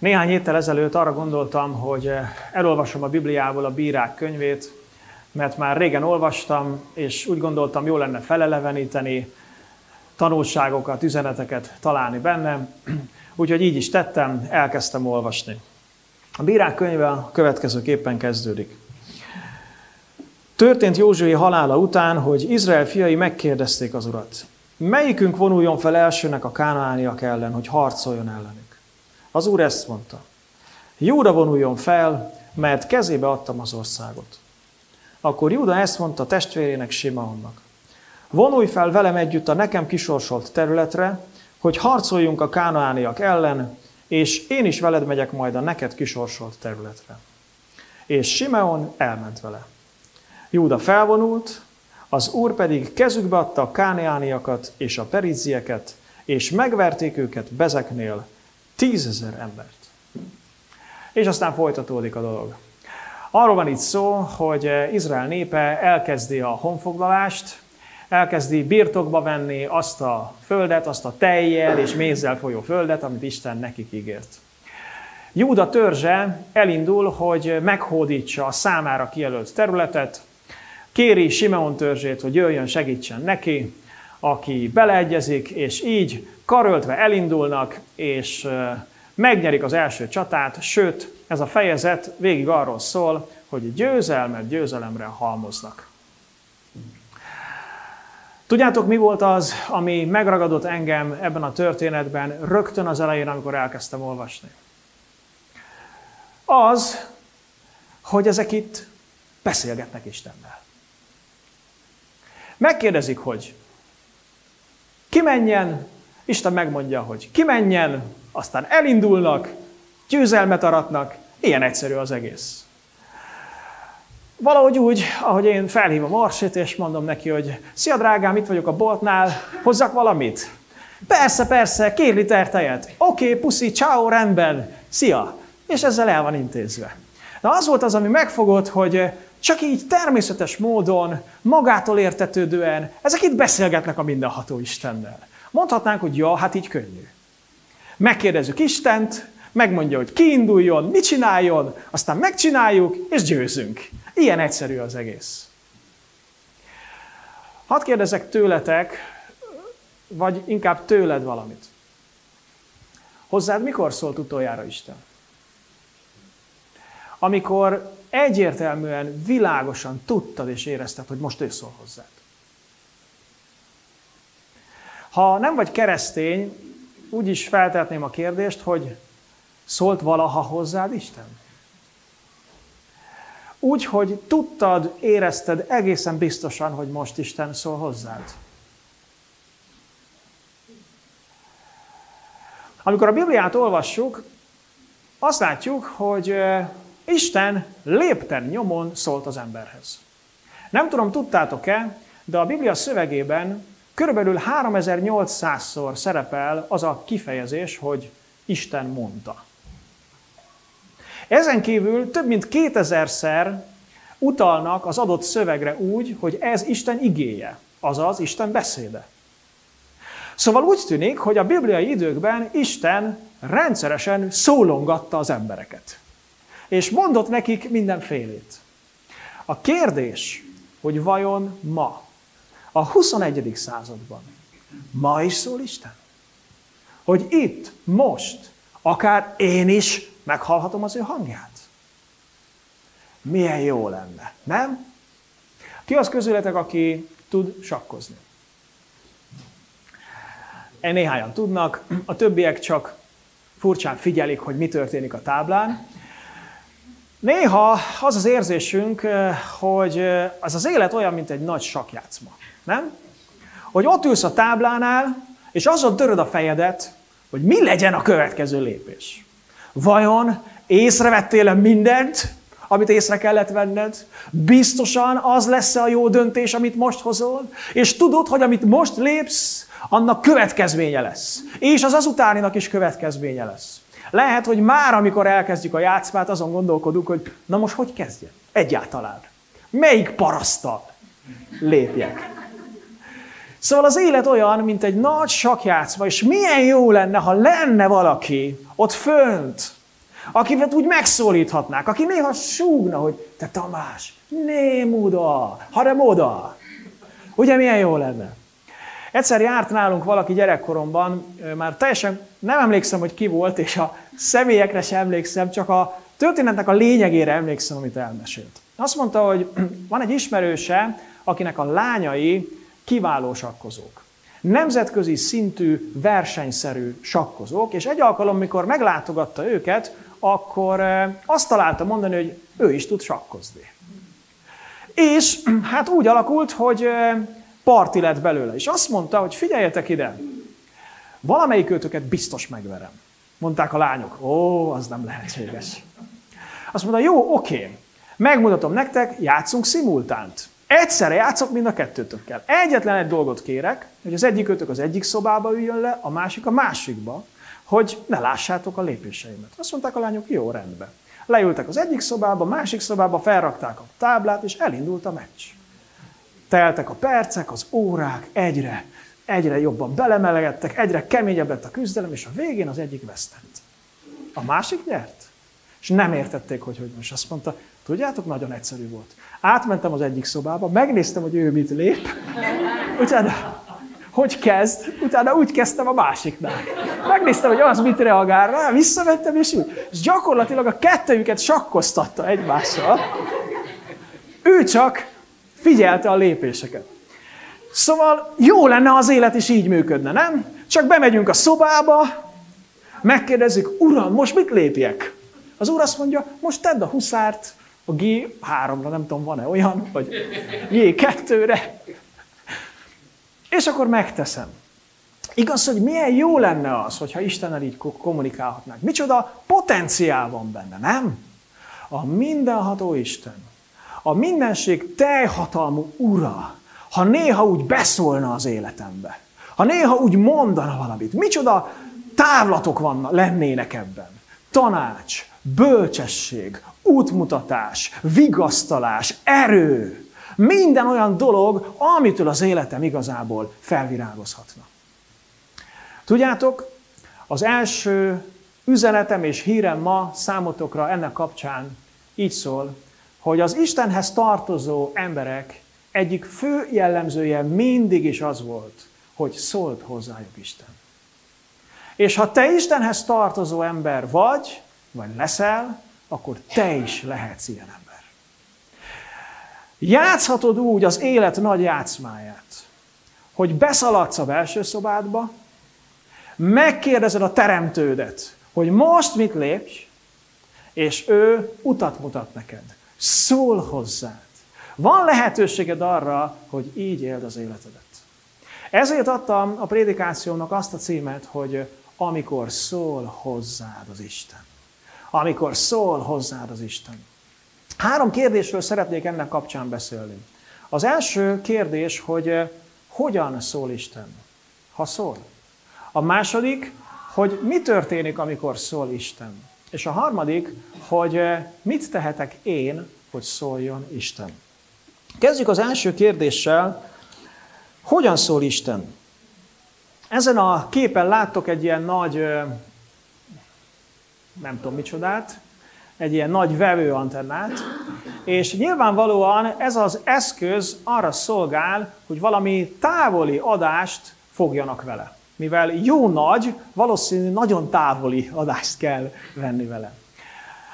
Néhány héttel ezelőtt arra gondoltam, hogy elolvasom a Bibliából a bírák könyvét, mert már régen olvastam, és úgy gondoltam, jó lenne feleleveníteni, tanulságokat, üzeneteket találni benne. Úgyhogy így is tettem, elkezdtem olvasni. A bírák könyve a következőképpen kezdődik. Történt Józsué halála után, hogy Izrael fiai megkérdezték az urat. Melyikünk vonuljon fel elsőnek a kánaániak ellen, hogy harcoljon ellenük? Az úr ezt mondta. Júda vonuljon fel, mert kezébe adtam az országot. Akkor Júda ezt mondta testvérének Simaonnak. Vonulj fel velem együtt a nekem kisorsolt területre, hogy harcoljunk a kánaániak ellen, és én is veled megyek majd a neked kisorsolt területre. És Simeon elment vele. Júda felvonult, az úr pedig kezükbe adta a káneániakat és a perizieket, és megverték őket Bezeknél tízezer embert. És aztán folytatódik a dolog. Arról van itt szó, hogy Izrael népe elkezdi a honfoglalást, elkezdi birtokba venni azt a földet, azt a tejjel és mézzel folyó földet, amit Isten nekik ígért. Júda törzse elindul, hogy meghódítsa a számára kijelölt területet, kéri Simeon törzsét, hogy jöjjön, segítsen neki, aki beleegyezik, és így karöltve elindulnak, és megnyerik az első csatát, sőt, ez a fejezet végig arról szól, hogy győzelmet győzelemre halmoznak. Tudjátok, mi volt az, ami megragadott engem ebben a történetben rögtön az elején, amikor elkezdtem olvasni? Az, hogy ezek itt beszélgetnek Istennel. Megkérdezik, hogy ki menjen, Isten megmondja, hogy ki menjen, aztán elindulnak, győzelmet aratnak, ilyen egyszerű az egész. Valahogy úgy, ahogy én felhívom Arsit, és mondom neki, hogy szia drágám, itt vagyok a boltnál, hozzak valamit? Persze, persze, két liter tejet. Oké, okay, puszi, ciao, rendben, szia. És ezzel el van intézve. Na az volt az, ami megfogott, hogy csak így természetes módon, magától értetődően, ezek itt beszélgetnek a mindenható Istennel. Mondhatnánk, hogy ja, hát így könnyű. Megkérdezzük Istent, megmondja, hogy kiinduljon, mit csináljon, aztán megcsináljuk, és győzünk. Ilyen egyszerű az egész. Hadd kérdezek tőletek, vagy inkább tőled valamit. Hozzád mikor szólt utoljára Isten? Amikor egyértelműen, világosan tudtad és érezted, hogy most ő szól hozzád. Ha nem vagy keresztény, úgy is feltetném a kérdést, hogy szólt valaha hozzád Isten? Úgy, hogy tudtad, érezted egészen biztosan, hogy most Isten szól hozzád. Amikor a Bibliát olvassuk, azt látjuk, hogy Isten lépten nyomon szólt az emberhez. Nem tudom, tudtátok-e, de a Biblia szövegében körülbelül 3800-szor szerepel az a kifejezés, hogy Isten mondta. Ezen kívül több mint 2000-szer utalnak az adott szövegre úgy, hogy ez Isten igéje, azaz Isten beszéde. Szóval úgy tűnik, hogy a bibliai időkben Isten rendszeresen szólongatta az embereket és mondott nekik mindenfélét. A kérdés, hogy vajon ma, a 21. században, ma is szól Isten? Hogy itt, most, akár én is meghallhatom az ő hangját? Milyen jó lenne, nem? Ki az közületek, aki tud sakkozni? E néhányan tudnak, a többiek csak furcsán figyelik, hogy mi történik a táblán, Néha az az érzésünk, eh, hogy eh, az az élet olyan, mint egy nagy sakjátszma. Nem? Hogy ott ülsz a táblánál, és azon töröd a fejedet, hogy mi legyen a következő lépés. Vajon észrevettél-e mindent, amit észre kellett venned? Biztosan az lesz a jó döntés, amit most hozol? És tudod, hogy amit most lépsz, annak következménye lesz. És az azutáninak is következménye lesz. Lehet, hogy már amikor elkezdjük a játszmát, azon gondolkodunk, hogy na most hogy kezdjem? Egyáltalán. Melyik parasztal lépjek? Szóval az élet olyan, mint egy nagy sakjátszma, és milyen jó lenne, ha lenne valaki ott fönt, akivel úgy megszólíthatnák, aki néha súgna, hogy te Tamás, nem oda, hanem oda. Ugye milyen jó lenne? Egyszer járt nálunk valaki gyerekkoromban, már teljesen nem emlékszem, hogy ki volt, és a személyekre sem emlékszem, csak a történetnek a lényegére emlékszem, amit elmesélt. Azt mondta, hogy van egy ismerőse, akinek a lányai kiváló sakkozók. Nemzetközi szintű, versenyszerű sakkozók, és egy alkalom, mikor meglátogatta őket, akkor azt találta mondani, hogy ő is tud sakkozni. És hát úgy alakult, hogy parti lett belőle. És azt mondta, hogy figyeljetek ide, valamelyik őtöket biztos megverem. Mondták a lányok, ó, az nem lehetséges. Azt mondta, jó, oké, megmutatom nektek, játszunk szimultánt. Egyszerre játszok mind a kettőtökkel. Egyetlen egy dolgot kérek, hogy az egyik őtök az egyik szobába üljön le, a másik a másikba, hogy ne lássátok a lépéseimet. Azt mondták a lányok, jó, rendben. Leültek az egyik szobába, másik szobába, felrakták a táblát, és elindult a meccs. Teltek a percek, az órák, egyre, egyre jobban belemelegettek, egyre keményebb lett a küzdelem, és a végén az egyik vesztett. A másik nyert. És nem értették, hogy hogy most. Azt mondta, tudjátok, nagyon egyszerű volt. Átmentem az egyik szobába, megnéztem, hogy ő mit lép, utána hogy kezd, utána úgy kezdtem a másiknál. Megnéztem, hogy az mit reagál rá, visszamentem, és úgy. És gyakorlatilag a kettőjüket sakkoztatta egymással. Ő csak figyelte a lépéseket. Szóval jó lenne, az élet is így működne, nem? Csak bemegyünk a szobába, megkérdezzük, uram, most mit lépjek? Az úr azt mondja, most tedd a huszárt a G3-ra, nem tudom, van-e olyan, vagy G2-re. És akkor megteszem. Igaz, hogy milyen jó lenne az, hogyha Istennel így kommunikálhatnánk. Micsoda potenciál van benne, nem? A mindenható Isten, a mindenség teljhatalmú ura, ha néha úgy beszólna az életembe, ha néha úgy mondana valamit, micsoda távlatok vannak, lennének ebben. Tanács, bölcsesség, útmutatás, vigasztalás, erő, minden olyan dolog, amitől az életem igazából felvirágozhatna. Tudjátok, az első üzenetem és hírem ma számotokra ennek kapcsán így szól, hogy az Istenhez tartozó emberek egyik fő jellemzője mindig is az volt, hogy szólt hozzájuk Isten. És ha te Istenhez tartozó ember vagy, vagy leszel, akkor te is lehetsz ilyen ember. Játszhatod úgy az élet nagy játszmáját, hogy beszaladsz a belső szobádba, megkérdezed a teremtődet, hogy most mit lépj, és ő utat mutat neked. Szól hozzád. Van lehetőséged arra, hogy így éld az életedet. Ezért adtam a prédikációnak azt a címet, hogy amikor szól hozzád az Isten. Amikor szól hozzád az Isten. Három kérdésről szeretnék ennek kapcsán beszélni. Az első kérdés, hogy hogyan szól Isten, ha szól. A második, hogy mi történik, amikor szól Isten. És a harmadik, hogy mit tehetek én, hogy szóljon Isten. Kezdjük az első kérdéssel, hogyan szól Isten? Ezen a képen láttok egy ilyen nagy, nem tudom micsodát, egy ilyen nagy vevőantennát, és nyilvánvalóan ez az eszköz arra szolgál, hogy valami távoli adást fogjanak vele. Mivel jó nagy, valószínű nagyon távoli adást kell venni vele.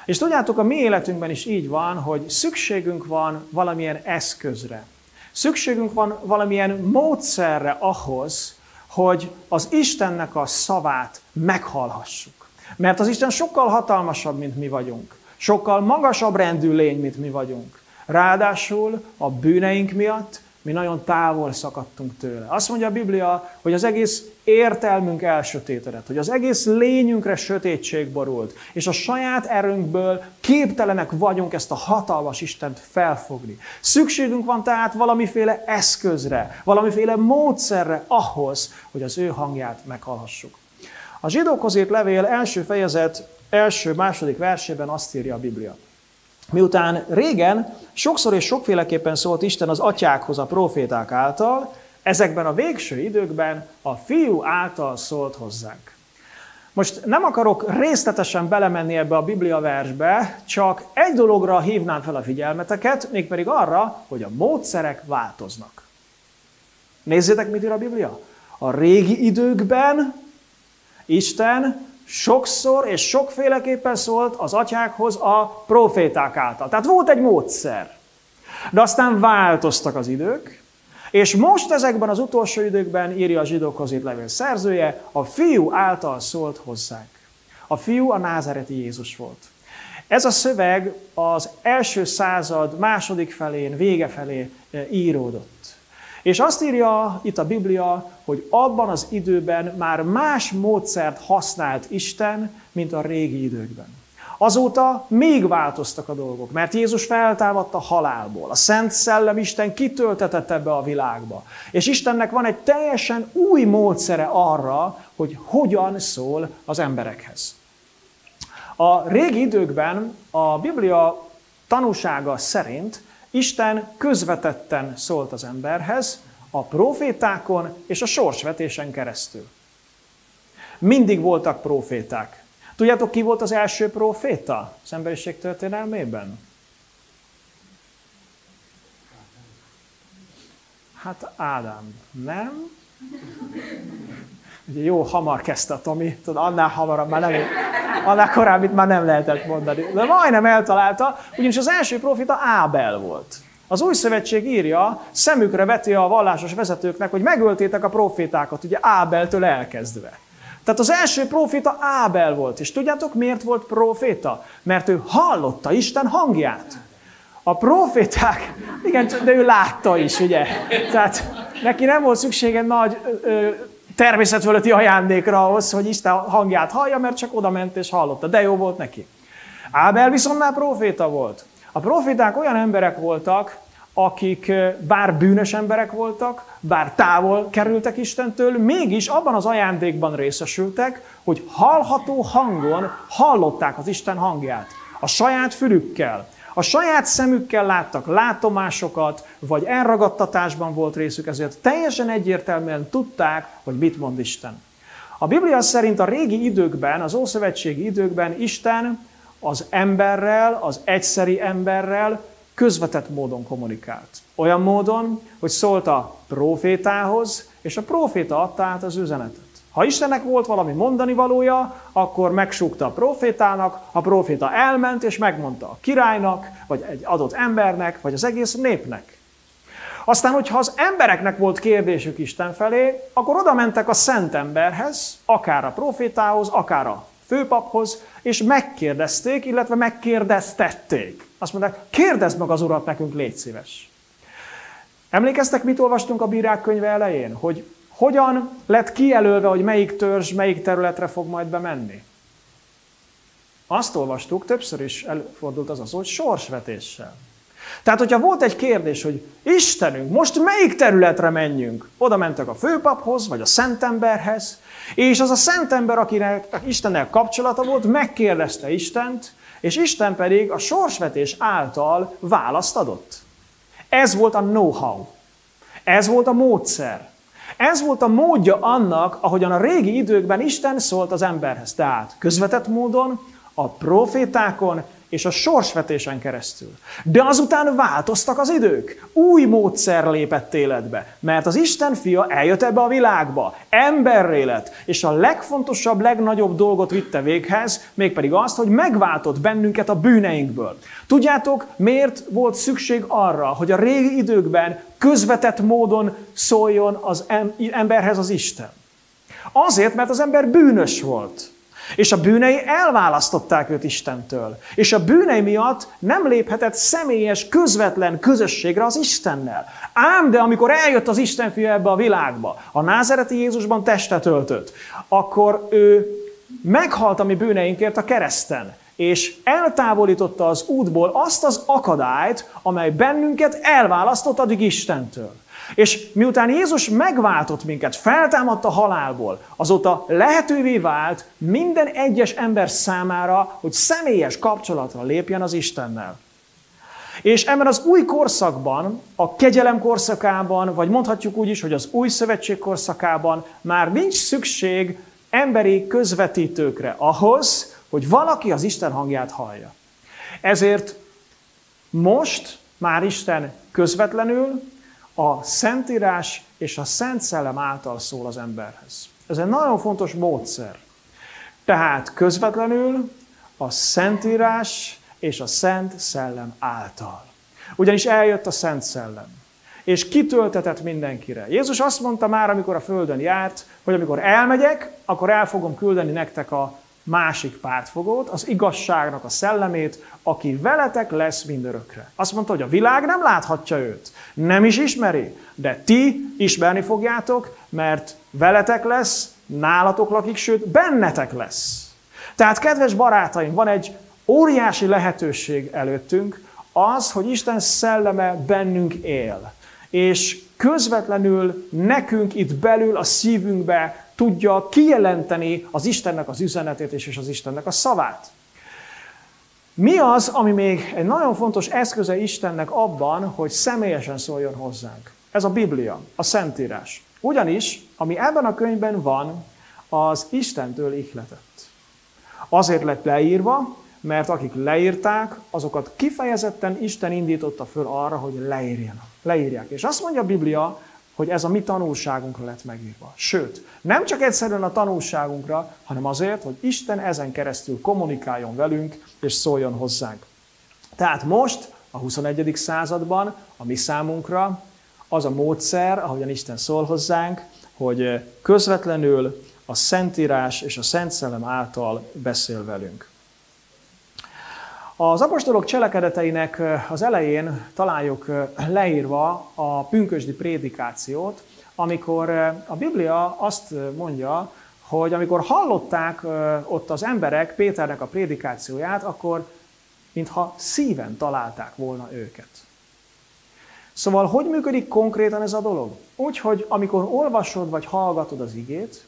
És tudjátok, a mi életünkben is így van, hogy szükségünk van valamilyen eszközre. Szükségünk van valamilyen módszerre ahhoz, hogy az Istennek a szavát meghallhassuk. Mert az Isten sokkal hatalmasabb, mint mi vagyunk. Sokkal magasabb rendű lény, mint mi vagyunk. Ráadásul a bűneink miatt mi nagyon távol szakadtunk tőle. Azt mondja a Biblia, hogy az egész értelmünk elsötétedett, hogy az egész lényünkre sötétség borult, és a saját erőnkből képtelenek vagyunk ezt a hatalmas Istent felfogni. Szükségünk van tehát valamiféle eszközre, valamiféle módszerre ahhoz, hogy az ő hangját meghallhassuk. A zsidókhoz írt levél első fejezet első-második versében azt írja a Biblia. Miután régen sokszor és sokféleképpen szólt Isten az atyákhoz a proféták által, ezekben a végső időkben a fiú által szólt hozzánk. Most nem akarok részletesen belemenni ebbe a Biblia versbe, csak egy dologra hívnám fel a figyelmeteket, mégpedig arra, hogy a módszerek változnak. Nézzétek, mit ír a Biblia. A régi időkben Isten sokszor és sokféleképpen szólt az atyákhoz a proféták által. Tehát volt egy módszer. De aztán változtak az idők, és most ezekben az utolsó időkben írja a zsidókhoz itt levél szerzője, a fiú által szólt hozzánk. A fiú a názereti Jézus volt. Ez a szöveg az első század második felén, vége felé eh, íródott. És azt írja itt a Biblia, hogy abban az időben már más módszert használt Isten, mint a régi időkben. Azóta még változtak a dolgok, mert Jézus feltámadt a halálból. A Szent Szellem Isten kitöltetett ebbe a világba. És Istennek van egy teljesen új módszere arra, hogy hogyan szól az emberekhez. A régi időkben a Biblia tanúsága szerint Isten közvetetten szólt az emberhez, a profétákon és a sorsvetésen keresztül. Mindig voltak proféták. Tudjátok, ki volt az első proféta az emberiség történelmében? Hát Ádám, nem? Ugye jó, hamar kezdte a Tomi, tudod, annál hamarabb már nem, annál korábbit már nem lehetett mondani. De majdnem eltalálta, ugyanis az első profita Ábel volt. Az új szövetség írja, szemükre veti a vallásos vezetőknek, hogy megöltétek a profétákat, ugye Ábeltől elkezdve. Tehát az első proféta Ábel volt. És tudjátok, miért volt proféta? Mert ő hallotta Isten hangját. A proféták, igen, de ő látta is, ugye? Tehát neki nem volt szüksége nagy ö, természetfölötti ajándékra ahhoz, hogy Isten hangját hallja, mert csak oda ment és hallotta. De jó volt neki. Ábel viszont már proféta volt. A proféták olyan emberek voltak, akik bár bűnös emberek voltak, bár távol kerültek Istentől, mégis abban az ajándékban részesültek, hogy hallható hangon hallották az Isten hangját. A saját fülükkel, a saját szemükkel láttak látomásokat, vagy elragadtatásban volt részük, ezért teljesen egyértelműen tudták, hogy mit mond Isten. A Biblia szerint a régi időkben, az Ószövetségi időkben Isten az emberrel, az egyszeri emberrel közvetett módon kommunikált. Olyan módon, hogy szólt a profétához, és a proféta adta át az üzenetet. Ha Istennek volt valami mondani valója, akkor megsúgta a profétának, a proféta elment és megmondta a királynak, vagy egy adott embernek, vagy az egész népnek. Aztán, hogyha az embereknek volt kérdésük Isten felé, akkor oda mentek a szent emberhez, akár a profétához, akár a főpaphoz, és megkérdezték, illetve megkérdeztették. Azt mondták, kérdezd meg az urat nekünk, légy szíves. Emlékeztek, mit olvastunk a bírák könyve elején? Hogy hogyan lett kijelölve, hogy melyik törzs, melyik területre fog majd bemenni? Azt olvastuk, többször is előfordult az az, hogy sorsvetéssel. Tehát, hogyha volt egy kérdés, hogy Istenünk, most melyik területre menjünk? Oda mentek a főpaphoz, vagy a szentemberhez, és az a szentember, akinek Istennel kapcsolata volt, megkérdezte Istent, és Isten pedig a sorsvetés által választ adott. Ez volt a know-how. Ez volt a módszer. Ez volt a módja annak, ahogyan a régi időkben Isten szólt az emberhez. Tehát közvetett módon, a profétákon és a sorsvetésen keresztül. De azután változtak az idők. Új módszer lépett életbe, mert az Isten fia eljött ebbe a világba, emberré lett, és a legfontosabb, legnagyobb dolgot vitte véghez, mégpedig azt, hogy megváltott bennünket a bűneinkből. Tudjátok, miért volt szükség arra, hogy a régi időkben közvetett módon szóljon az emberhez az Isten? Azért, mert az ember bűnös volt. És a bűnei elválasztották őt Istentől. És a bűnei miatt nem léphetett személyes, közvetlen közösségre az Istennel. Ám de amikor eljött az Isten fia ebbe a világba, a názereti Jézusban testet öltött, akkor ő meghalt a mi bűneinkért a kereszten, és eltávolította az útból azt az akadályt, amely bennünket elválasztott addig Istentől. És miután Jézus megváltott minket, feltámadt a halálból, azóta lehetővé vált minden egyes ember számára, hogy személyes kapcsolatra lépjen az Istennel. És ebben az új korszakban, a kegyelem korszakában, vagy mondhatjuk úgy is, hogy az új szövetség korszakában már nincs szükség emberi közvetítőkre ahhoz, hogy valaki az Isten hangját hallja. Ezért most már Isten közvetlenül a Szentírás és a Szent Szellem által szól az emberhez. Ez egy nagyon fontos módszer. Tehát közvetlenül a Szentírás és a Szent Szellem által. Ugyanis eljött a Szent Szellem, és kitöltetett mindenkire. Jézus azt mondta már, amikor a Földön járt, hogy amikor elmegyek, akkor el fogom küldeni nektek a másik pártfogót, az igazságnak a szellemét, aki veletek lesz mindörökre. Azt mondta, hogy a világ nem láthatja őt, nem is ismeri, de ti ismerni fogjátok, mert veletek lesz, nálatok lakik, sőt, bennetek lesz. Tehát, kedves barátaim, van egy óriási lehetőség előttünk, az, hogy Isten szelleme bennünk él. És közvetlenül nekünk itt belül a szívünkbe tudja kijelenteni az Istennek az üzenetét és az Istennek a szavát. Mi az, ami még egy nagyon fontos eszköze Istennek abban, hogy személyesen szóljon hozzánk? Ez a Biblia, a Szentírás. Ugyanis, ami ebben a könyvben van, az Istentől ihletett. Azért lett leírva, mert akik leírták, azokat kifejezetten Isten indította föl arra, hogy leírjanak. Leírják. És azt mondja a Biblia, hogy ez a mi tanulságunkra lett megírva. Sőt, nem csak egyszerűen a tanulságunkra, hanem azért, hogy Isten ezen keresztül kommunikáljon velünk, és szóljon hozzánk. Tehát most, a 21. században, a mi számunkra az a módszer, ahogyan Isten szól hozzánk, hogy közvetlenül a Szentírás és a Szent Szellem által beszél velünk. Az apostolok cselekedeteinek az elején találjuk leírva a pünkösdi prédikációt, amikor a Biblia azt mondja, hogy amikor hallották ott az emberek Péternek a prédikációját, akkor mintha szíven találták volna őket. Szóval hogy működik konkrétan ez a dolog? Úgy, hogy amikor olvasod vagy hallgatod az igét,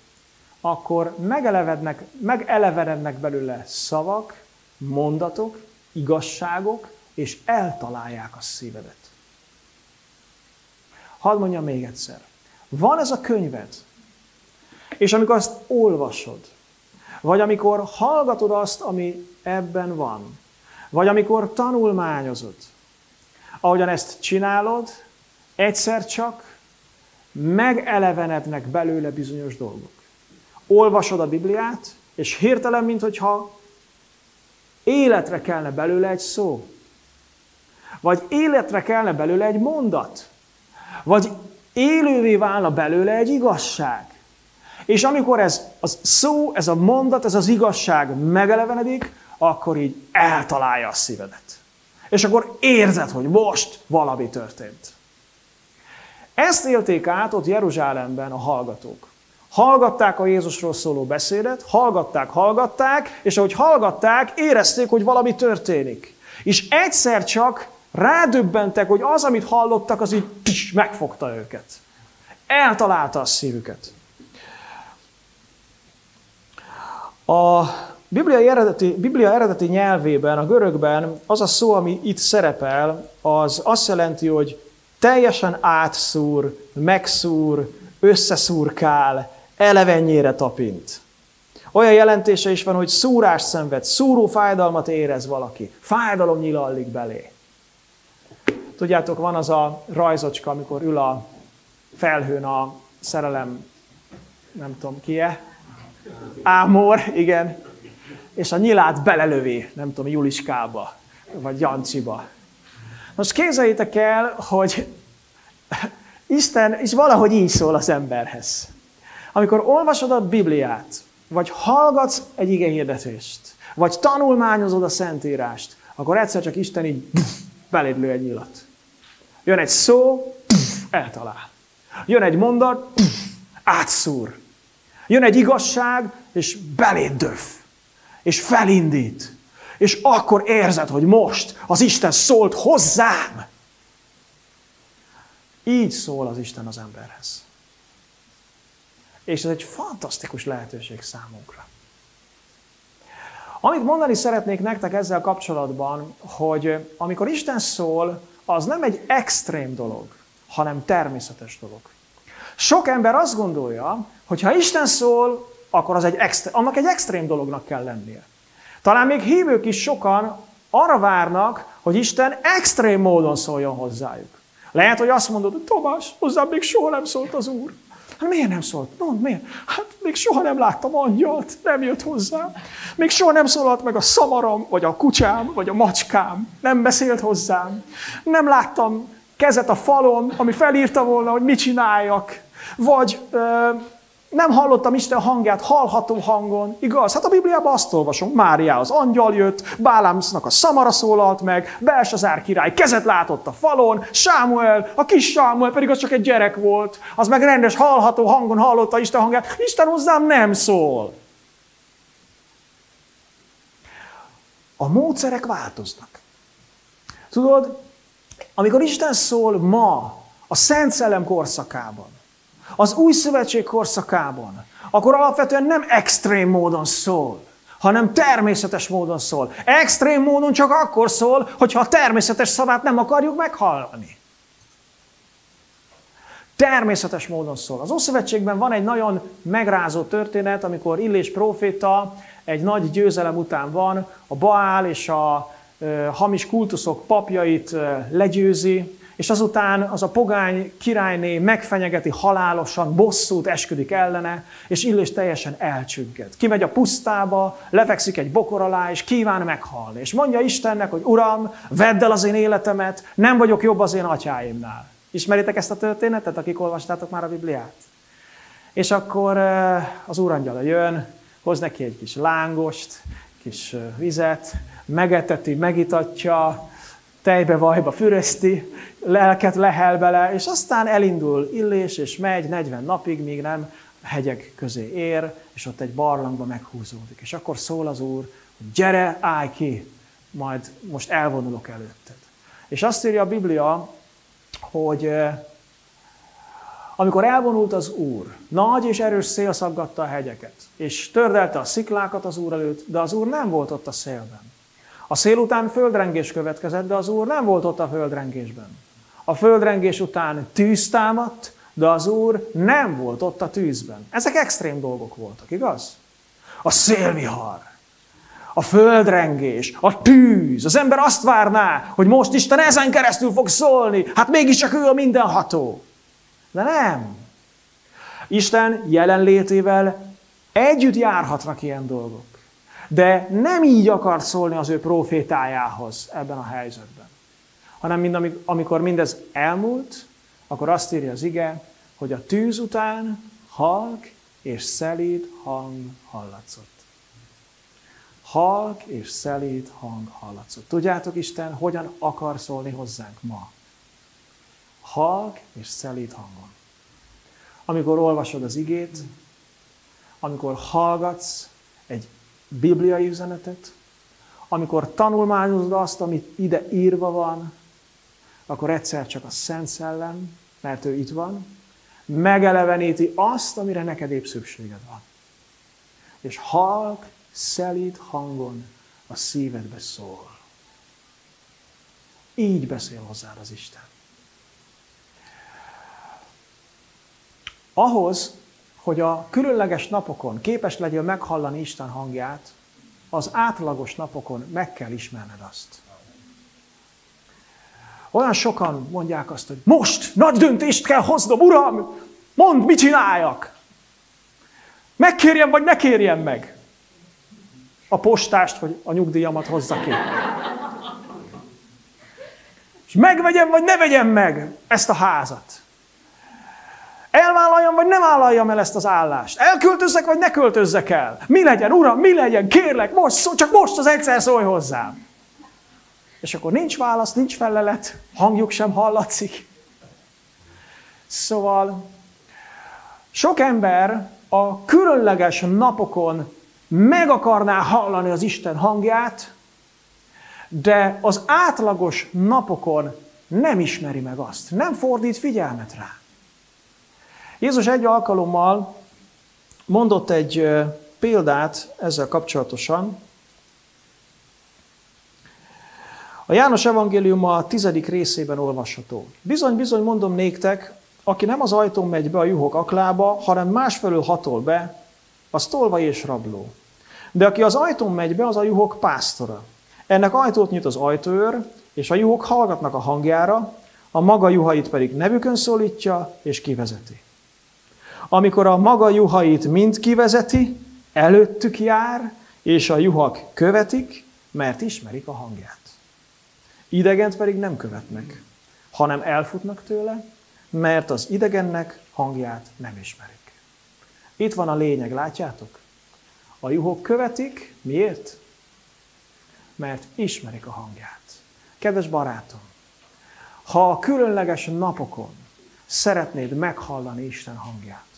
akkor megelevednek, megelevenednek belőle szavak, mondatok, igazságok, és eltalálják a szívedet. Hadd mondjam még egyszer. Van ez a könyved, és amikor azt olvasod, vagy amikor hallgatod azt, ami ebben van, vagy amikor tanulmányozod, ahogyan ezt csinálod, egyszer csak megelevenednek belőle bizonyos dolgok. Olvasod a Bibliát, és hirtelen, mintha életre kellene belőle egy szó. Vagy életre kellene belőle egy mondat. Vagy élővé válna belőle egy igazság. És amikor ez a szó, ez a mondat, ez az igazság megelevenedik, akkor így eltalálja a szívedet. És akkor érzed, hogy most valami történt. Ezt élték át ott Jeruzsálemben a hallgatók. Hallgatták a Jézusról szóló beszédet, hallgatták, hallgatták, és ahogy hallgatták, érezték, hogy valami történik. És egyszer csak rádöbbentek, hogy az, amit hallottak, az így tis, megfogta őket. Eltalálta a szívüket. A Biblia eredeti, Biblia eredeti nyelvében, a görögben az a szó, ami itt szerepel, az azt jelenti, hogy teljesen átszúr, megszúr, összeszúrkál, elevennyire tapint. Olyan jelentése is van, hogy szúrás szenved, szúró fájdalmat érez valaki, fájdalom nyilallik belé. Tudjátok, van az a rajzocska, amikor ül a felhőn a szerelem, nem tudom ki-e, Ámor, igen, és a nyilát belelövi, nem tudom, Juliskába, vagy Jancsiba. Most képzeljétek el, hogy Isten is valahogy így szól az emberhez. Amikor olvasod a Bibliát, vagy hallgatsz egy hirdetést, vagy tanulmányozod a Szentírást, akkor egyszer csak Isten így beléd lő egy nyilat. Jön egy szó, eltalál. Jön egy mondat, átszúr. Jön egy igazság, és beléd döf. És felindít. És akkor érzed, hogy most az Isten szólt hozzám. Így szól az Isten az emberhez. És ez egy fantasztikus lehetőség számunkra. Amit mondani szeretnék nektek ezzel kapcsolatban, hogy amikor Isten szól, az nem egy extrém dolog, hanem természetes dolog. Sok ember azt gondolja, hogy ha Isten szól, akkor az egy extrém, annak egy extrém dolognak kell lennie. Talán még hívők is sokan arra várnak, hogy Isten extrém módon szóljon hozzájuk. Lehet, hogy azt mondod, hogy Tomás, hozzám még soha nem szólt az Úr. Hát miért nem szólt? Mondd, miért? Hát még soha nem láttam angyalt, nem jött hozzám. Még soha nem szólalt meg a szamaram, vagy a kutyám, vagy a macskám. Nem beszélt hozzám. Nem láttam kezet a falon, ami felírta volna, hogy mit csináljak. Vagy ö, nem hallottam Isten hangját hallható hangon. Igaz? Hát a Bibliában azt olvasunk. Máriához angyal jött, Bálámsznak a szamara szólalt meg, Belsazár király kezet látott a falon, Sámuel, a kis Sámuel pedig az csak egy gyerek volt. Az meg rendes, hallható hangon hallotta Isten hangját. Isten hozzám nem szól. A módszerek változnak. Tudod, amikor Isten szól ma, a Szent Szellem korszakában, az új szövetség korszakában, akkor alapvetően nem extrém módon szól, hanem természetes módon szól. Extrém módon csak akkor szól, hogyha a természetes szavát nem akarjuk meghallani. Természetes módon szól. Az Ószövetségben van egy nagyon megrázó történet, amikor Illés próféta egy nagy győzelem után van, a Baál és a hamis kultuszok papjait legyőzi, és azután az a pogány királyné megfenyegeti halálosan, bosszút esküdik ellene, és Illés teljesen elcsügged. Kimegy a pusztába, lefekszik egy bokor alá, és kíván meghalni. És mondja Istennek, hogy Uram, vedd el az én életemet, nem vagyok jobb az én atyáimnál. Ismeritek ezt a történetet, akik olvastátok már a Bibliát? És akkor az úrangyala jön, hoz neki egy kis lángost, kis vizet, megeteti, megitatja, tejbe, vajba fürözti, lelket lehel bele, és aztán elindul Illés, és megy 40 napig, míg nem hegyek közé ér, és ott egy barlangba meghúzódik. És akkor szól az Úr, hogy gyere, állj ki, majd most elvonulok előtted. És azt írja a Biblia, hogy amikor elvonult az Úr, nagy és erős szél szaggatta a hegyeket, és tördelte a sziklákat az Úr előtt, de az Úr nem volt ott a szélben. A szél után földrengés következett, de az Úr nem volt ott a földrengésben. A földrengés után tűz támadt, de az Úr nem volt ott a tűzben. Ezek extrém dolgok voltak, igaz? A szélvihar, a földrengés, a tűz. Az ember azt várná, hogy most Isten ezen keresztül fog szólni. Hát mégiscsak ő a mindenható. De nem. Isten jelenlétével együtt járhatnak ilyen dolgok. De nem így akart szólni az ő profétájához ebben a helyzetben. Hanem mind, amikor mindez elmúlt, akkor azt írja az ige, hogy a tűz után halk és szelíd hang hallatszott. Halk és szelíd hang hallatszott. Tudjátok Isten, hogyan akar szólni hozzánk ma? Halk és szelíd hangon. Amikor olvasod az igét, amikor hallgatsz egy bibliai üzenetet, amikor tanulmányozod azt, amit ide írva van, akkor egyszer csak a Szent Szellem, mert ő itt van, megeleveníti azt, amire neked épp szükséged van. És halk, szelít hangon a szívedbe szól. Így beszél hozzád az Isten. Ahhoz, hogy a különleges napokon képes legyél meghallani Isten hangját, az átlagos napokon meg kell ismerned azt. Olyan sokan mondják azt, hogy most nagy döntést kell hoznom, Uram, mondd, mit csináljak. Megkérjem, vagy ne kérjem meg a postást, hogy a nyugdíjamat hozza ki. És megvegyem, vagy ne vegyem meg ezt a házat. Elvállaljam, vagy nem vállaljam el ezt az állást? Elköltözzek, vagy ne költözzek el? Mi legyen, uram, mi legyen? Kérlek, most, szó, csak most az egyszer szólj hozzám. És akkor nincs válasz, nincs felelet, hangjuk sem hallatszik. Szóval sok ember a különleges napokon meg akarná hallani az Isten hangját, de az átlagos napokon nem ismeri meg azt, nem fordít figyelmet rá. Jézus egy alkalommal mondott egy példát ezzel kapcsolatosan. A János evangélium a tizedik részében olvasható. Bizony, bizony mondom néktek, aki nem az ajtón megy be a juhok aklába, hanem másfelől hatol be, az tolva és rabló. De aki az ajtón megy be, az a juhok pásztora. Ennek ajtót nyit az ajtóőr, és a juhok hallgatnak a hangjára, a maga juhait pedig nevükön szólítja és kivezeti. Amikor a maga juhait mind kivezeti, előttük jár, és a juhak követik, mert ismerik a hangját. Idegent pedig nem követnek, hanem elfutnak tőle, mert az idegennek hangját nem ismerik. Itt van a lényeg, látjátok? A juhok követik, miért? Mert ismerik a hangját. Kedves barátom, ha a különleges napokon szeretnéd meghallani Isten hangját,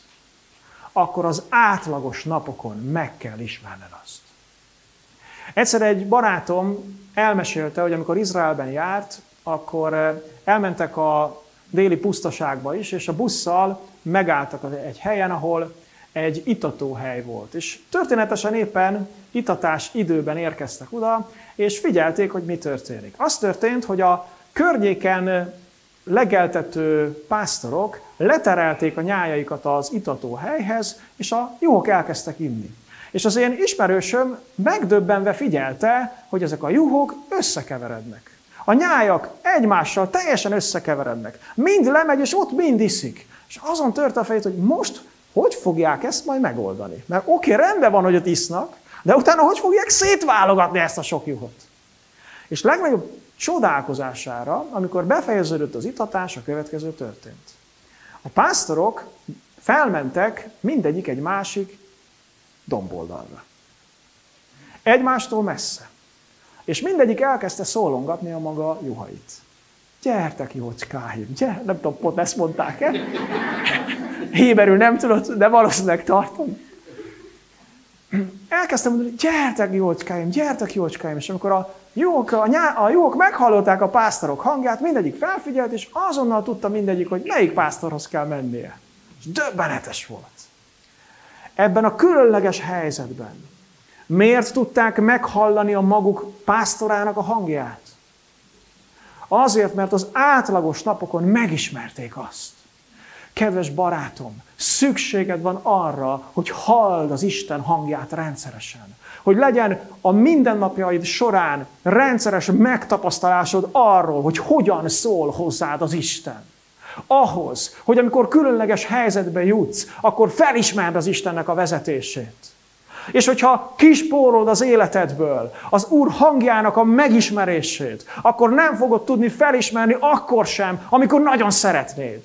akkor az átlagos napokon meg kell ismerned azt. Egyszer egy barátom elmesélte, hogy amikor Izraelben járt, akkor eh, elmentek a déli pusztaságba is, és a busszal megálltak egy helyen, ahol egy itatóhely volt. És történetesen éppen itatás időben érkeztek oda, és figyelték, hogy mi történik. Az történt, hogy a környéken legeltető pásztorok leterelték a nyájaikat az itató helyhez, és a juhok elkezdtek inni. És az én ismerősöm megdöbbenve figyelte, hogy ezek a juhok összekeverednek. A nyájak egymással teljesen összekeverednek. Mind lemegy, és ott mind iszik. És azon tört a fejét, hogy most hogy fogják ezt majd megoldani? Mert oké, okay, rendben van, hogy ott isznak, de utána hogy fogják szétválogatni ezt a sok juhot? És legnagyobb csodálkozására, amikor befejeződött az itatás, a következő történt. A pásztorok felmentek mindegyik egy másik domboldalra. Egymástól messze. És mindegyik elkezdte szólongatni a maga juhait. Gyertek, jócskáim, gyere, nem tudom, pont ezt mondták-e? Héberül nem tudod, de valószínűleg tartom. Elkezdtem mondani, gyertek, jócskáim, gyertek, jócskáim, és amikor a jók, a, nyá, a jók meghallották a pásztorok hangját, mindegyik felfigyelt, és azonnal tudta mindegyik, hogy melyik pásztorhoz kell mennie. És döbbenetes volt. Ebben a különleges helyzetben miért tudták meghallani a maguk pásztorának a hangját? Azért, mert az átlagos napokon megismerték azt. Kedves barátom, szükséged van arra, hogy halld az Isten hangját rendszeresen. Hogy legyen a mindennapjaid során rendszeres megtapasztalásod arról, hogy hogyan szól hozzád az Isten. Ahhoz, hogy amikor különleges helyzetbe jutsz, akkor felismerd az Istennek a vezetését. És hogyha kispórolod az életedből az Úr hangjának a megismerését, akkor nem fogod tudni felismerni akkor sem, amikor nagyon szeretnéd.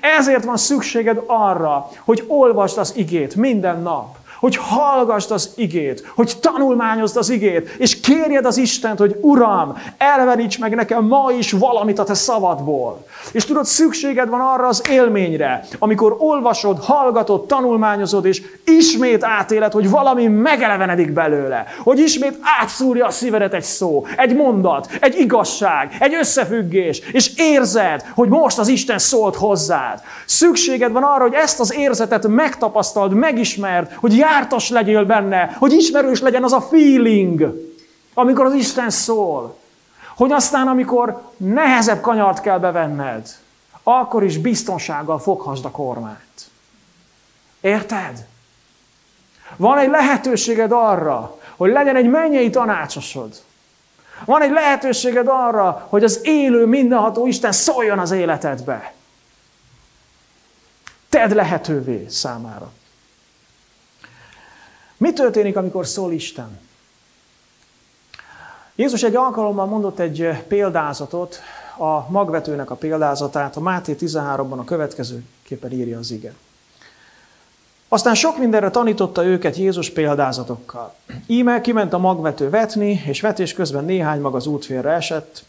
Ezért van szükséged arra, hogy olvasd az igét minden nap hogy hallgassd az igét, hogy tanulmányozd az igét, és kérjed az Istent, hogy Uram, elveníts meg nekem ma is valamit a te szavadból. És tudod, szükséged van arra az élményre, amikor olvasod, hallgatod, tanulmányozod, és ismét átéled, hogy valami megelevenedik belőle, hogy ismét átszúrja a szívedet egy szó, egy mondat, egy igazság, egy összefüggés, és érzed, hogy most az Isten szólt hozzád. Szükséged van arra, hogy ezt az érzetet megtapasztald, megismerd, hogy jártas legyél benne, hogy ismerős legyen az a feeling, amikor az Isten szól. Hogy aztán, amikor nehezebb kanyart kell bevenned, akkor is biztonsággal foghasd a kormányt. Érted? Van egy lehetőséged arra, hogy legyen egy mennyei tanácsosod. Van egy lehetőséged arra, hogy az élő, mindenható Isten szóljon az életedbe. Tedd lehetővé számára. Mi történik, amikor szól Isten? Jézus egy alkalommal mondott egy példázatot, a magvetőnek a példázatát, a Máté 13-ban a következőképpen írja az ige. Aztán sok mindenre tanította őket Jézus példázatokkal. Íme kiment a magvető vetni, és vetés közben néhány mag az útfélre esett,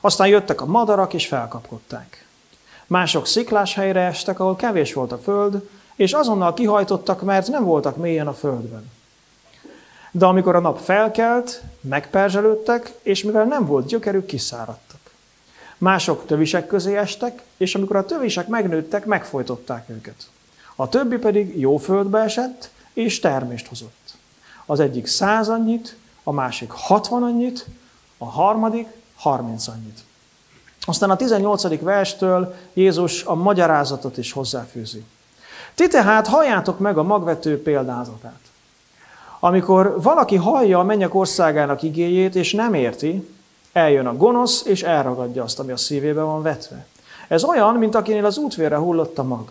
aztán jöttek a madarak, és felkapkodták. Mások sziklás helyre estek, ahol kevés volt a föld, és azonnal kihajtottak, mert nem voltak mélyen a földben. De amikor a nap felkelt, megperzselődtek, és mivel nem volt gyökerük, kiszáradtak. Mások tövisek közé estek, és amikor a tövisek megnőttek, megfojtották őket. A többi pedig jó földbe esett, és termést hozott. Az egyik száz annyit, a másik hatvan annyit, a harmadik harminc annyit. Aztán a 18. verstől Jézus a magyarázatot is hozzáfűzi. Ti tehát halljátok meg a magvető példázatát. Amikor valaki hallja a mennyek országának igéjét, és nem érti, eljön a gonosz, és elragadja azt, ami a szívébe van vetve. Ez olyan, mint akinél az útvérre hullott a mag.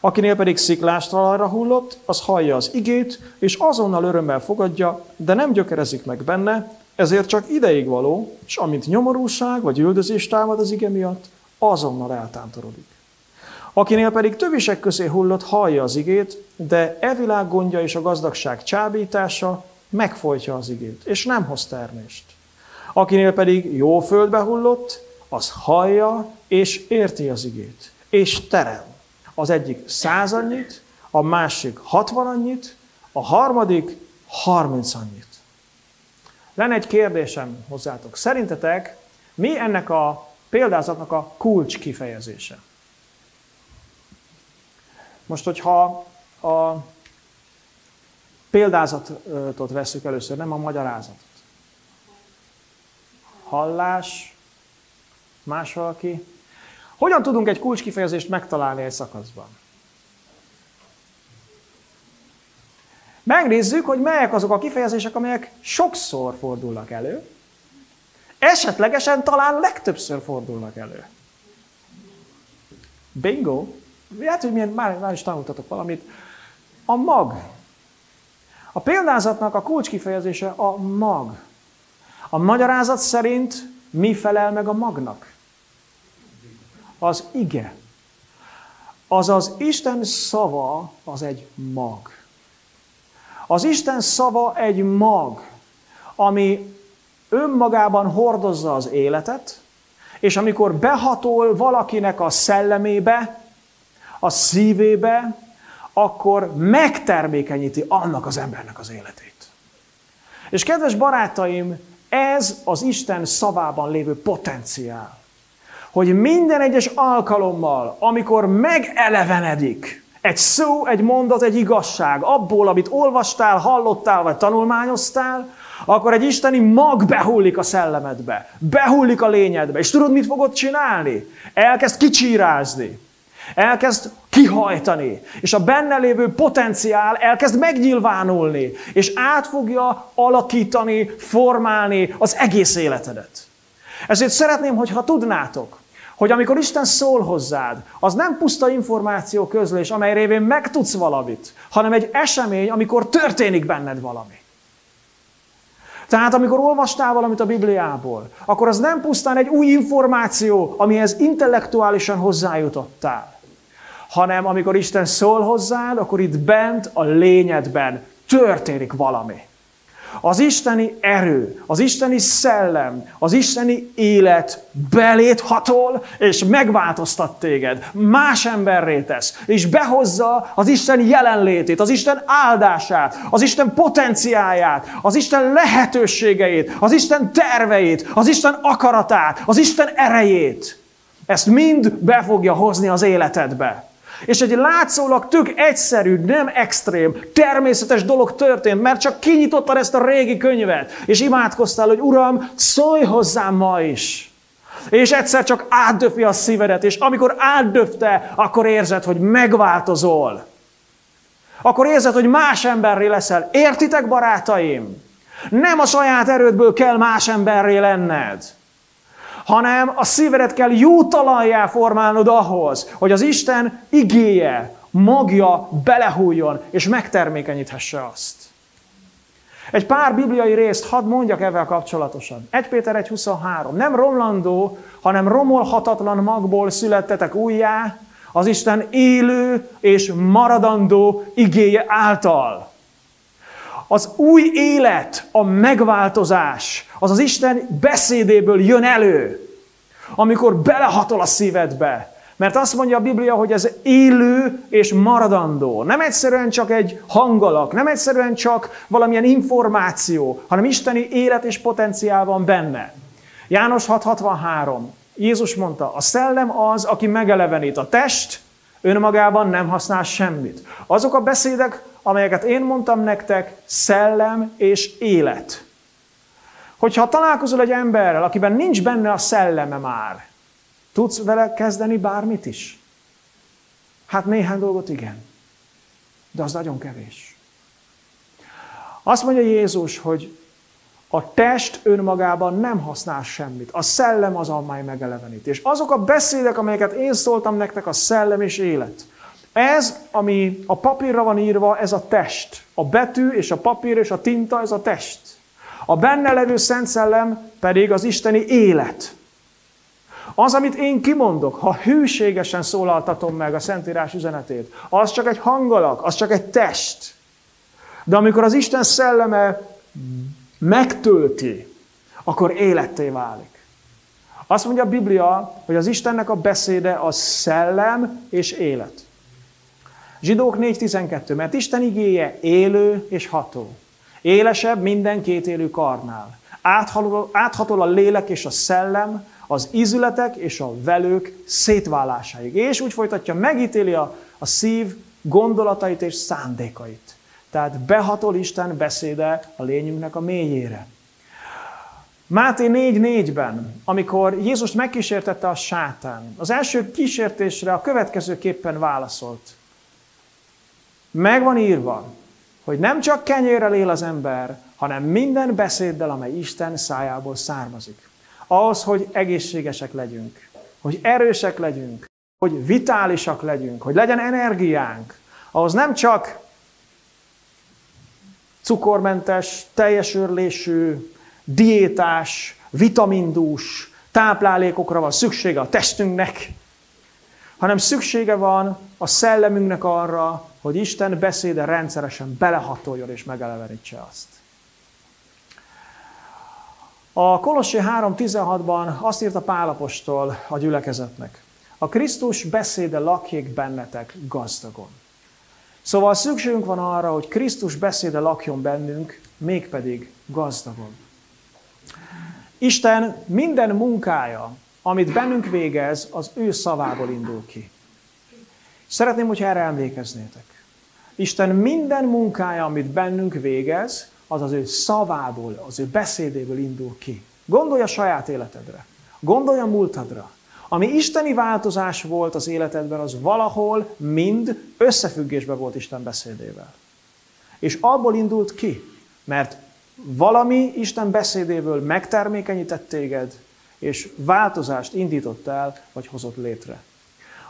Akinél pedig sziklás talajra hullott, az hallja az igét, és azonnal örömmel fogadja, de nem gyökerezik meg benne, ezért csak ideig való, és amint nyomorúság vagy üldözés támad az ige miatt, azonnal eltántorodik. Akinél pedig tövisek közé hullott, hallja az igét, de e világ gondja és a gazdagság csábítása megfojtja az igét, és nem hoz termést. Akinél pedig jó földbe hullott, az hallja és érti az igét, és terem. Az egyik száz annyit, a másik hatvan annyit, a harmadik harminc annyit. Lenne egy kérdésem hozzátok. Szerintetek mi ennek a példázatnak a kulcs kifejezése? Most, hogyha a példázatot veszük először, nem a magyarázatot. Hallás, más valaki. Hogyan tudunk egy kulcskifejezést megtalálni egy szakaszban? Megnézzük, hogy melyek azok a kifejezések, amelyek sokszor fordulnak elő, esetlegesen talán legtöbbször fordulnak elő. Bingo! Hát, hogy milyen, már, már is tanultatok valamit. A mag. A példázatnak a kulcskifejezése a mag. A magyarázat szerint mi felel meg a magnak? Az ige. Azaz Isten szava az egy mag. Az Isten szava egy mag, ami önmagában hordozza az életet, és amikor behatol valakinek a szellemébe, a szívébe, akkor megtermékenyíti annak az embernek az életét. És kedves barátaim, ez az Isten szavában lévő potenciál, hogy minden egyes alkalommal, amikor megelevenedik egy szó, egy mondat, egy igazság abból, amit olvastál, hallottál vagy tanulmányoztál, akkor egy isteni mag behullik a szellemedbe, behullik a lényedbe. És tudod, mit fogod csinálni? Elkezd kicsírázni. Elkezd kihajtani, és a benne lévő potenciál elkezd megnyilvánulni, és át fogja alakítani, formálni az egész életedet. Ezért szeretném, hogyha tudnátok, hogy amikor Isten szól hozzád, az nem puszta információ közlés, amely révén megtudsz valamit, hanem egy esemény, amikor történik benned valami. Tehát amikor olvastál valamit a Bibliából, akkor az nem pusztán egy új információ, amihez intellektuálisan hozzájutottál, hanem amikor Isten szól hozzád, akkor itt bent a lényedben történik valami. Az isteni erő, az isteni szellem, az isteni élet belét hatol, és megváltoztat téged. Más emberré tesz, és behozza az Isten jelenlétét, az Isten áldását, az Isten potenciáját, az Isten lehetőségeit, az Isten terveit, az Isten akaratát, az Isten erejét. Ezt mind be fogja hozni az életedbe. És egy látszólag tök egyszerű, nem extrém, természetes dolog történt, mert csak kinyitottad ezt a régi könyvet, és imádkoztál, hogy Uram, szólj hozzám ma is. És egyszer csak átdöfi a szívedet, és amikor átdöfte, akkor érzed, hogy megváltozol. Akkor érzed, hogy más emberré leszel. Értitek, barátaim? Nem a saját erődből kell más emberré lenned hanem a szívedet kell jó talajjá formálnod ahhoz, hogy az Isten igéje, magja belehújjon, és megtermékenyíthesse azt. Egy pár bibliai részt hadd mondjak ezzel kapcsolatosan. 1 Péter 1.23. Nem romlandó, hanem romolhatatlan magból születtetek újjá, az Isten élő és maradandó igéje által. Az új élet, a megváltozás, az az Isten beszédéből jön elő, amikor belehatol a szívedbe. Mert azt mondja a Biblia, hogy ez élő és maradandó. Nem egyszerűen csak egy hangalak, nem egyszerűen csak valamilyen információ, hanem isteni élet és potenciál van benne. János 6.63. Jézus mondta, a szellem az, aki megelevenít. A test önmagában nem használ semmit. Azok a beszédek, amelyeket én mondtam nektek, szellem és élet. Hogyha találkozol egy emberrel, akiben nincs benne a szelleme már, tudsz vele kezdeni bármit is? Hát néhány dolgot igen. de az nagyon kevés. Azt mondja Jézus, hogy a test önmagában nem használ semmit. A szellem az, amely megelevenít. És azok a beszédek, amelyeket én szóltam nektek, a szellem és élet. Ez, ami a papírra van írva, ez a test. A betű és a papír és a tinta, ez a test. A benne levő Szent Szellem pedig az isteni élet. Az, amit én kimondok, ha hűségesen szólaltatom meg a Szentírás üzenetét, az csak egy hangalak, az csak egy test. De amikor az Isten szelleme megtölti, akkor életté válik. Azt mondja a Biblia, hogy az Istennek a beszéde az szellem és élet. Zsidók 4.12, mert Isten igéje élő és ható. Élesebb minden kétélű karnál. Áthatol, áthatol a lélek és a szellem, az ízületek és a velők szétválásáig. És úgy folytatja, megítéli a, a szív gondolatait és szándékait. Tehát behatol Isten beszéde a lényünknek a mélyére. Máté 4.4-ben, amikor Jézus megkísértette a sátán, az első kísértésre a következőképpen válaszolt. Meg van írva, hogy nem csak kenyérrel él az ember, hanem minden beszéddel, amely Isten szájából származik. Ahhoz, hogy egészségesek legyünk, hogy erősek legyünk, hogy vitálisak legyünk, hogy legyen energiánk, ahhoz nem csak cukormentes, teljes örlésű, diétás, vitamindús táplálékokra van szüksége a testünknek, hanem szüksége van a szellemünknek arra, hogy Isten beszéde rendszeresen belehatoljon és megelevenítse azt. A Kolossé 3.16-ban azt írta Pálapostól a gyülekezetnek. A Krisztus beszéde lakjék bennetek gazdagon. Szóval szükségünk van arra, hogy Krisztus beszéde lakjon bennünk, mégpedig gazdagon. Isten minden munkája, amit bennünk végez, az ő szavából indul ki. Szeretném, hogyha erre emlékeznétek. Isten minden munkája, amit bennünk végez, az az ő szavából, az ő beszédéből indul ki. Gondolj a saját életedre. Gondolj a múltadra. Ami isteni változás volt az életedben, az valahol mind összefüggésben volt Isten beszédével. És abból indult ki, mert valami Isten beszédéből megtermékenyített téged, és változást indított el, vagy hozott létre.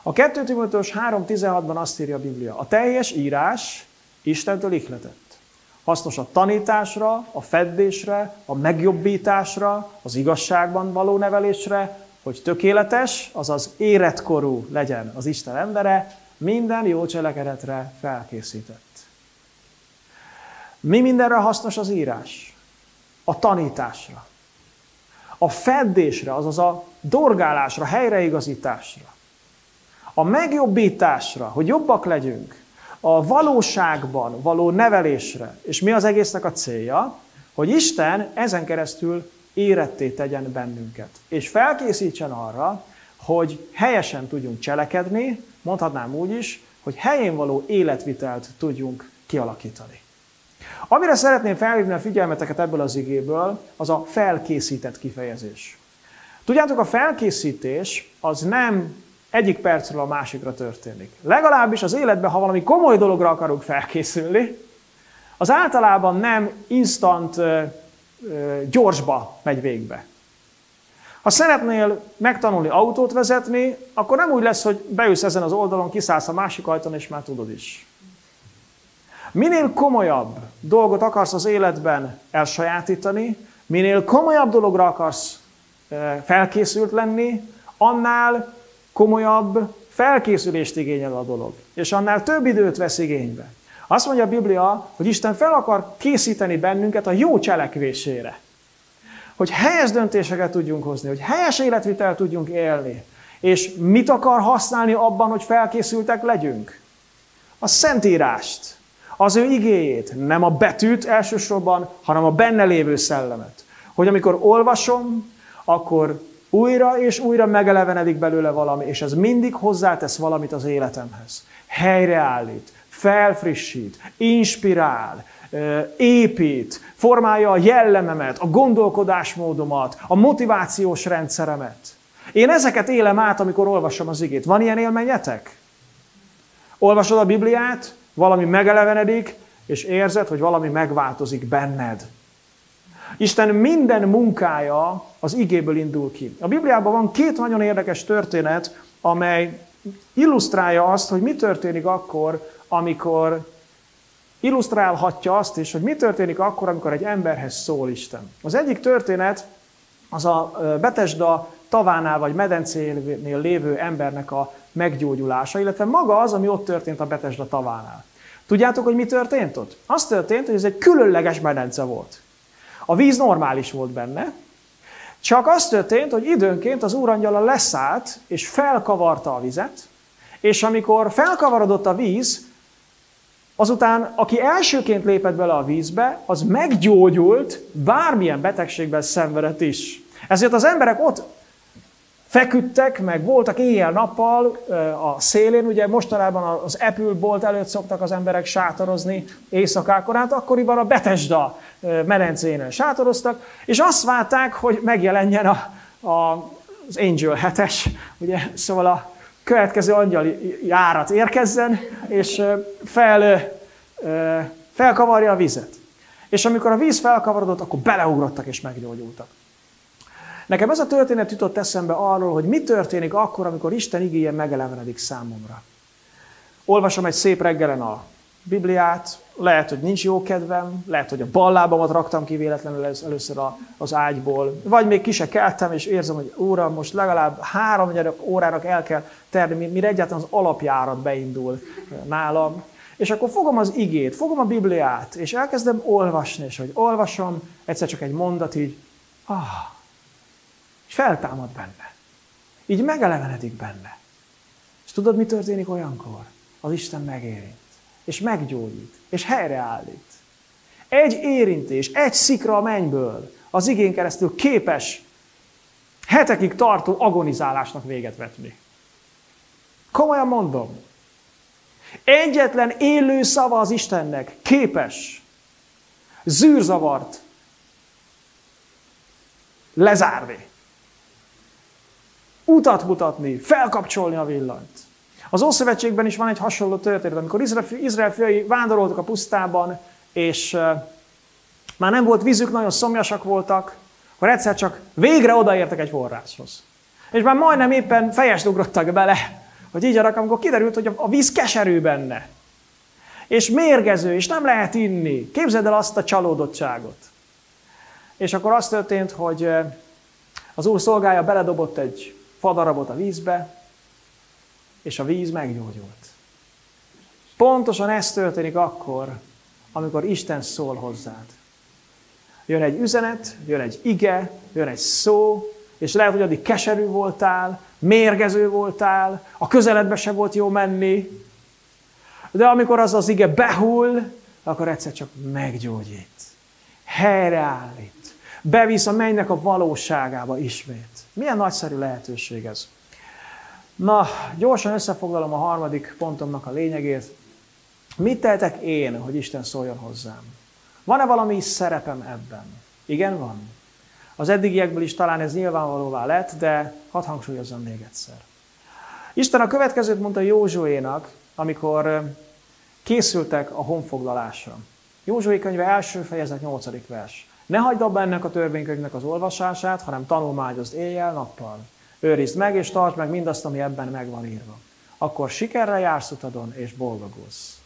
A 2 Timoteus 3.16-ban azt írja a Biblia, a teljes írás Istentől ihletett. Hasznos a tanításra, a feddésre, a megjobbításra, az igazságban való nevelésre, hogy tökéletes, azaz éretkorú legyen az Isten embere, minden jó cselekedetre felkészített. Mi mindenre hasznos az írás? A tanításra. A feddésre, azaz a dorgálásra, helyreigazításra. A megjobbításra, hogy jobbak legyünk. A valóságban való nevelésre. És mi az egésznek a célja? Hogy Isten ezen keresztül éretté tegyen bennünket. És felkészítsen arra, hogy helyesen tudjunk cselekedni, mondhatnám úgy is, hogy helyén való életvitelt tudjunk kialakítani. Amire szeretném felhívni a figyelmeteket ebből az igéből, az a felkészített kifejezés. Tudjátok, a felkészítés az nem egyik percről a másikra történik. Legalábbis az életben, ha valami komoly dologra akarunk felkészülni, az általában nem instant gyorsba megy végbe. Ha szeretnél megtanulni autót vezetni, akkor nem úgy lesz, hogy beülsz ezen az oldalon, kiszállsz a másik ajtón, és már tudod is. Minél komolyabb dolgot akarsz az életben elsajátítani, minél komolyabb dologra akarsz felkészült lenni, annál komolyabb felkészülést igényel a dolog, és annál több időt vesz igénybe. Azt mondja a Biblia, hogy Isten fel akar készíteni bennünket a jó cselekvésére. Hogy helyes döntéseket tudjunk hozni, hogy helyes életvitel tudjunk élni. És mit akar használni abban, hogy felkészültek legyünk? A Szentírást, az ő igéjét, nem a betűt elsősorban, hanem a benne lévő szellemet. Hogy amikor olvasom, akkor újra és újra megelevenedik belőle valami, és ez mindig hozzátesz valamit az életemhez. Helyreállít, felfrissít, inspirál, épít, formálja a jellememet, a gondolkodásmódomat, a motivációs rendszeremet. Én ezeket élem át, amikor olvasom az igét. Van ilyen élményetek? Olvasod a Bibliát, Valami megelevenedik, és érzed, hogy valami megváltozik benned. Isten minden munkája az igéből indul ki. A Bibliában van két nagyon érdekes történet, amely illusztrálja azt, hogy mi történik akkor, amikor illusztrálhatja azt is, hogy mi történik akkor, amikor egy emberhez szól Isten. Az egyik történet az a Betesda tavánál vagy medencénél lévő embernek a meggyógyulása, illetve maga az, ami ott történt a Betesda tavánál. Tudjátok, hogy mi történt ott? Az történt, hogy ez egy különleges medence volt. A víz normális volt benne, csak az történt, hogy időnként az úrangyala leszállt, és felkavarta a vizet, és amikor felkavarodott a víz, azután, aki elsőként lépett bele a vízbe, az meggyógyult, bármilyen betegségben szenvedett is. Ezért az emberek ott feküdtek, meg voltak éjjel-nappal a szélén, ugye mostanában az Apple bolt előtt szoktak az emberek sátorozni éjszakákor, hát akkoriban a Betesda medencénen sátoroztak, és azt várták, hogy megjelenjen a, a, az Angel 7-es, ugye, szóval a következő angyali járat érkezzen, és fel, felkavarja a vizet. És amikor a víz felkavarodott, akkor beleugrottak és meggyógyultak. Nekem ez a történet jutott eszembe arról, hogy mi történik akkor, amikor Isten igéje megelevenedik számomra. Olvasom egy szép reggelen a Bibliát, lehet, hogy nincs jó kedvem, lehet, hogy a bal lábamat raktam ki véletlenül először az ágyból, vagy még ki se keltem, és érzem, hogy óra, most legalább három órának el kell terni, mire egyáltalán az alapjárat beindul nálam. És akkor fogom az igét, fogom a Bibliát, és elkezdem olvasni, és hogy olvasom, egyszer csak egy mondat így, ah, és feltámad benne. Így megelevenedik benne. És tudod, mi történik olyankor? Az Isten megérint, és meggyógyít, és helyreállít. Egy érintés, egy szikra a mennyből az igén keresztül képes hetekig tartó agonizálásnak véget vetni. Komolyan mondom. Egyetlen élő szava az Istennek képes zűrzavart lezárni utat mutatni, felkapcsolni a villanyt. Az Ószövetségben is van egy hasonló történet, amikor Izrael, fiai vándoroltak a pusztában, és már nem volt vízük, nagyon szomjasak voltak, akkor egyszer csak végre odaértek egy forráshoz. És már majdnem éppen fejest ugrottak bele, hogy így arak, amikor kiderült, hogy a víz keserű benne. És mérgező, és nem lehet inni. Képzeld el azt a csalódottságot. És akkor az történt, hogy az úr szolgája beledobott egy fadarabot a vízbe, és a víz meggyógyult. Pontosan ez történik akkor, amikor Isten szól hozzád. Jön egy üzenet, jön egy ige, jön egy szó, és lehet, hogy addig keserű voltál, mérgező voltál, a közeledbe se volt jó menni, de amikor az az ige behull, akkor egyszer csak meggyógyít, helyreállít, bevisz a mennynek a valóságába ismét. Milyen nagyszerű lehetőség ez. Na, gyorsan összefoglalom a harmadik pontomnak a lényegét. Mit tehetek én, hogy Isten szóljon hozzám? Van-e valami szerepem ebben? Igen, van. Az eddigiekből is talán ez nyilvánvalóvá lett, de hadd hangsúlyozzam még egyszer. Isten a következőt mondta Józsuénak, amikor készültek a honfoglalásra. Józsué könyve első fejezet 8. vers. Ne hagyd abba ennek a törvénykönyvnek az olvasását, hanem tanulmányozd éjjel-nappal. Őrizd meg és tartsd meg mindazt, ami ebben meg van írva. Akkor sikerre jársz utadon és boldogulsz.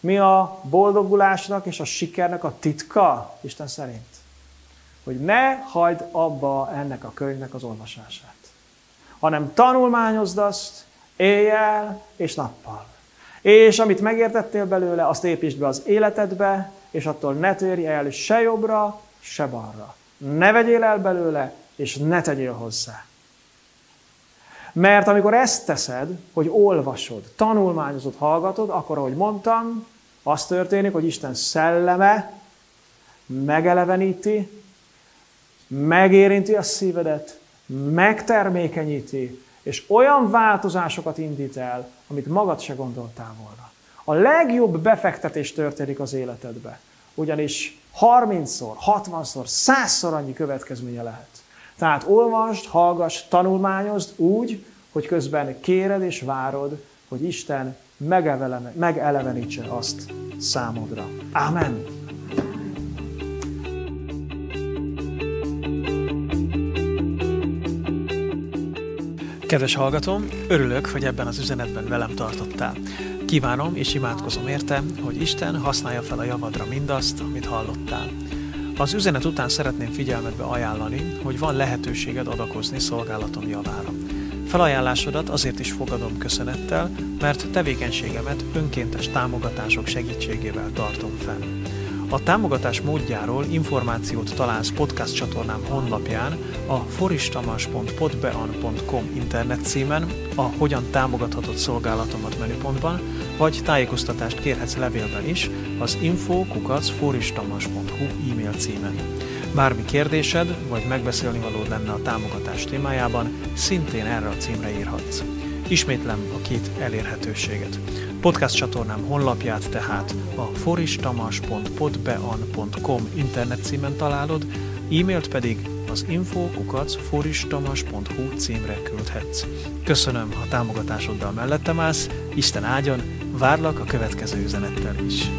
Mi a boldogulásnak és a sikernek a titka, Isten szerint? Hogy ne hagyd abba ennek a könyvnek az olvasását, hanem tanulmányozd azt éjjel és nappal. És amit megértettél belőle, azt építsd be az életedbe, és attól ne törj el se jobbra, se balra. Ne vegyél el belőle, és ne tegyél hozzá. Mert amikor ezt teszed, hogy olvasod, tanulmányozod, hallgatod, akkor, ahogy mondtam, az történik, hogy Isten szelleme megeleveníti, megérinti a szívedet, megtermékenyíti, és olyan változásokat indít el, amit magad se gondoltál volna. A legjobb befektetés történik az életedbe. Ugyanis 30-szor, 60-szor, 100-szor annyi következménye lehet. Tehát olvasd, hallgass, tanulmányozd úgy, hogy közben kéred és várod, hogy Isten megelevenítse azt számodra. Amen. Kedves hallgatom, örülök, hogy ebben az üzenetben velem tartottál. Kívánom és imádkozom érte, hogy Isten használja fel a javadra mindazt, amit hallottál. Az üzenet után szeretném figyelmetbe ajánlani, hogy van lehetőséged adakozni szolgálatom javára. Felajánlásodat azért is fogadom köszönettel, mert tevékenységemet önkéntes támogatások segítségével tartom fenn. A támogatás módjáról információt találsz podcast csatornám honlapján, a foristamas.podbean.com internet címen, a Hogyan támogathatod szolgálatomat menüpontban, vagy tájékoztatást kérhetsz levélben is az info.foristamas.hu e-mail címen. Bármi kérdésed, vagy megbeszélni valód lenne a támogatás témájában, szintén erre a címre írhatsz. Ismétlem a két elérhetőséget. Podcast csatornám honlapját tehát a foristamas.podbean.com internet címen találod, e-mailt pedig az info.foristamas.hu címre küldhetsz. Köszönöm, ha támogatásoddal mellettem állsz, Isten áldjon, várlak a következő üzenettel is.